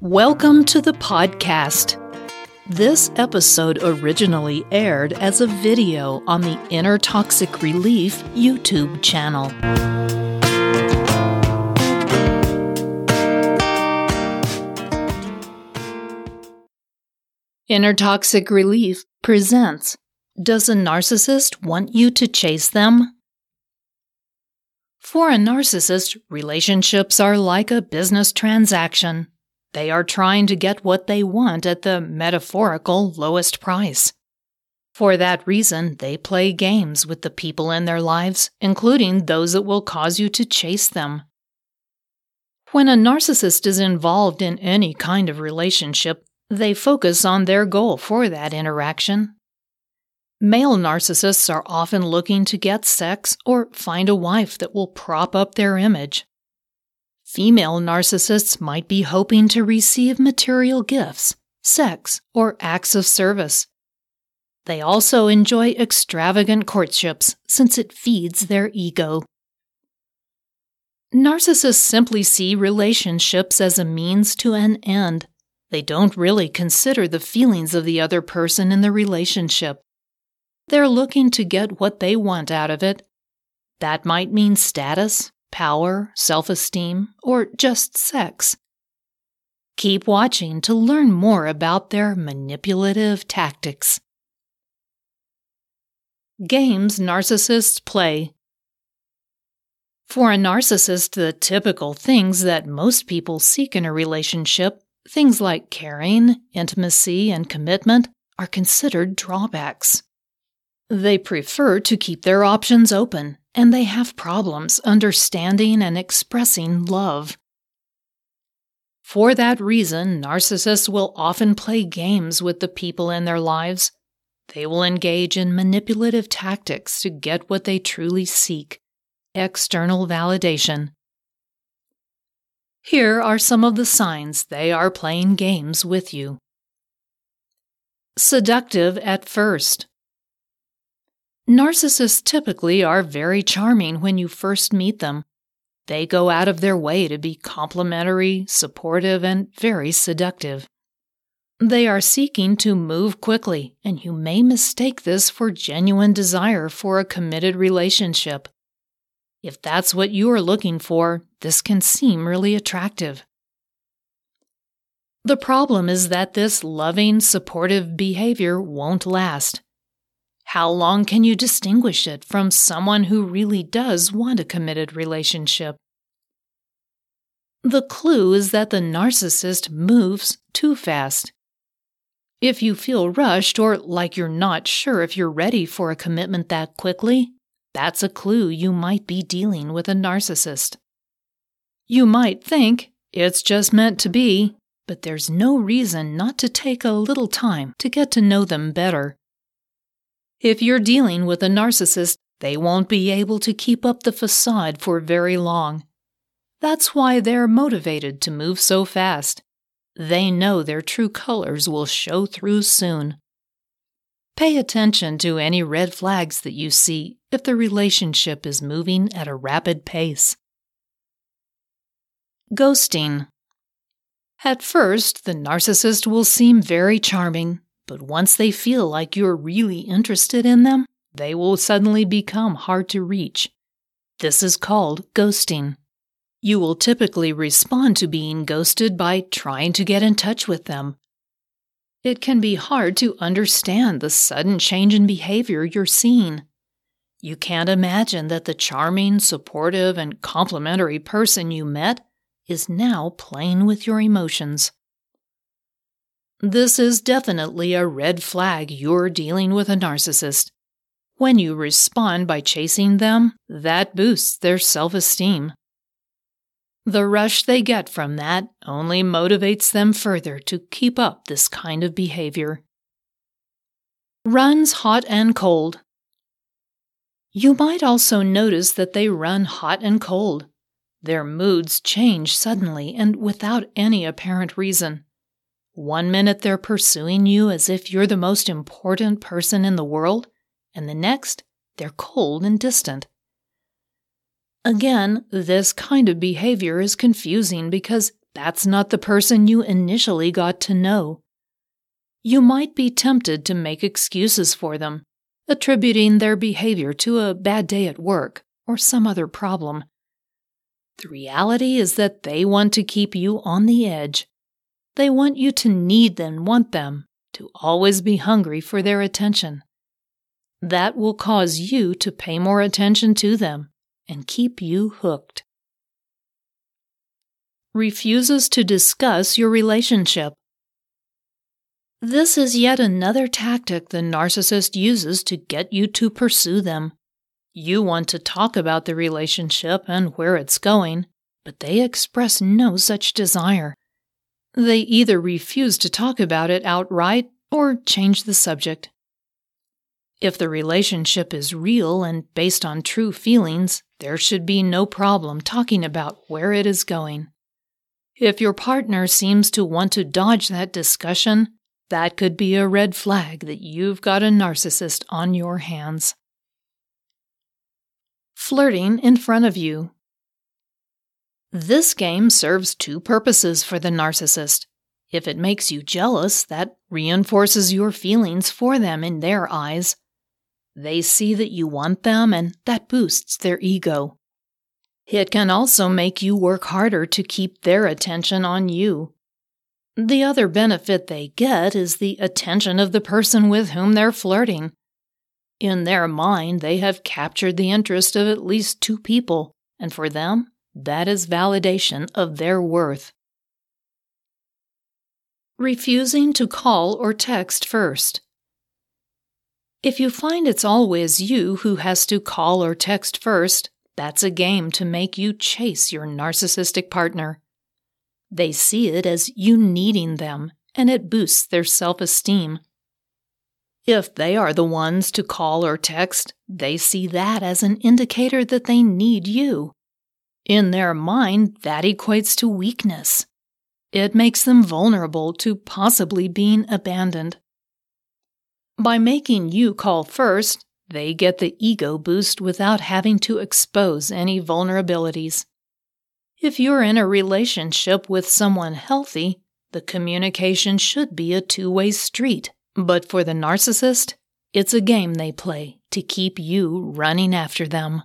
Welcome to the podcast. This episode originally aired as a video on the Inner Toxic Relief YouTube channel. Inner Toxic Relief presents Does a narcissist want you to chase them? For a narcissist, relationships are like a business transaction. They are trying to get what they want at the metaphorical lowest price. For that reason, they play games with the people in their lives, including those that will cause you to chase them. When a narcissist is involved in any kind of relationship, they focus on their goal for that interaction. Male narcissists are often looking to get sex or find a wife that will prop up their image. Female narcissists might be hoping to receive material gifts, sex, or acts of service. They also enjoy extravagant courtships since it feeds their ego. Narcissists simply see relationships as a means to an end. They don't really consider the feelings of the other person in the relationship. They're looking to get what they want out of it. That might mean status, power, self esteem, or just sex. Keep watching to learn more about their manipulative tactics. Games narcissists play. For a narcissist, the typical things that most people seek in a relationship, things like caring, intimacy, and commitment, are considered drawbacks. They prefer to keep their options open, and they have problems understanding and expressing love. For that reason, narcissists will often play games with the people in their lives. They will engage in manipulative tactics to get what they truly seek external validation. Here are some of the signs they are playing games with you. Seductive at first. Narcissists typically are very charming when you first meet them. They go out of their way to be complimentary, supportive, and very seductive. They are seeking to move quickly, and you may mistake this for genuine desire for a committed relationship. If that's what you are looking for, this can seem really attractive. The problem is that this loving, supportive behavior won't last. How long can you distinguish it from someone who really does want a committed relationship? The clue is that the narcissist moves too fast. If you feel rushed or like you're not sure if you're ready for a commitment that quickly, that's a clue you might be dealing with a narcissist. You might think it's just meant to be, but there's no reason not to take a little time to get to know them better. If you're dealing with a narcissist, they won't be able to keep up the facade for very long. That's why they're motivated to move so fast. They know their true colors will show through soon. Pay attention to any red flags that you see if the relationship is moving at a rapid pace. Ghosting. At first, the narcissist will seem very charming, but once they feel like you're really interested in them, they will suddenly become hard to reach. This is called ghosting. You will typically respond to being ghosted by trying to get in touch with them. It can be hard to understand the sudden change in behavior you're seeing. You can't imagine that the charming, supportive, and complimentary person you met is now playing with your emotions. This is definitely a red flag you're dealing with a narcissist. When you respond by chasing them, that boosts their self esteem. The rush they get from that only motivates them further to keep up this kind of behavior. Runs hot and cold. You might also notice that they run hot and cold. Their moods change suddenly and without any apparent reason. One minute they're pursuing you as if you're the most important person in the world, and the next they're cold and distant. Again, this kind of behavior is confusing because that's not the person you initially got to know. You might be tempted to make excuses for them, attributing their behavior to a bad day at work or some other problem. The reality is that they want to keep you on the edge. They want you to need them, want them, to always be hungry for their attention. That will cause you to pay more attention to them and keep you hooked. Refuses to discuss your relationship. This is yet another tactic the narcissist uses to get you to pursue them. You want to talk about the relationship and where it's going, but they express no such desire. They either refuse to talk about it outright or change the subject. If the relationship is real and based on true feelings, there should be no problem talking about where it is going. If your partner seems to want to dodge that discussion, that could be a red flag that you've got a narcissist on your hands. Flirting in front of you. This game serves two purposes for the narcissist. If it makes you jealous, that reinforces your feelings for them in their eyes. They see that you want them, and that boosts their ego. It can also make you work harder to keep their attention on you. The other benefit they get is the attention of the person with whom they're flirting. In their mind, they have captured the interest of at least two people, and for them, that is validation of their worth. Refusing to call or text first. If you find it's always you who has to call or text first, that's a game to make you chase your narcissistic partner. They see it as you needing them, and it boosts their self esteem. If they are the ones to call or text, they see that as an indicator that they need you. In their mind, that equates to weakness. It makes them vulnerable to possibly being abandoned. By making you call first, they get the ego boost without having to expose any vulnerabilities. If you're in a relationship with someone healthy, the communication should be a two way street. But for the narcissist, it's a game they play to keep you running after them.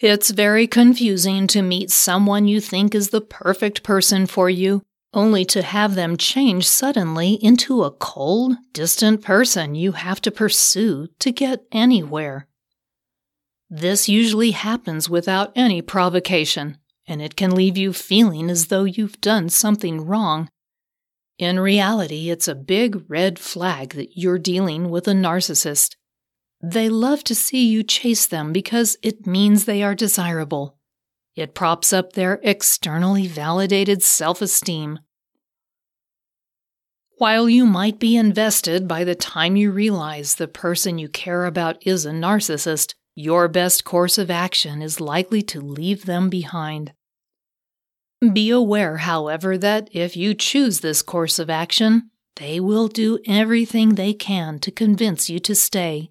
It's very confusing to meet someone you think is the perfect person for you only to have them change suddenly into a cold, distant person you have to pursue to get anywhere. This usually happens without any provocation, and it can leave you feeling as though you've done something wrong. In reality, it's a big red flag that you're dealing with a narcissist. They love to see you chase them because it means they are desirable. It props up their externally validated self esteem. While you might be invested by the time you realize the person you care about is a narcissist, your best course of action is likely to leave them behind. Be aware, however, that if you choose this course of action, they will do everything they can to convince you to stay.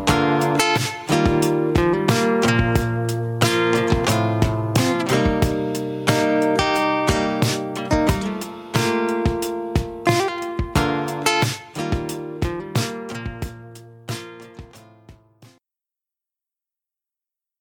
thank you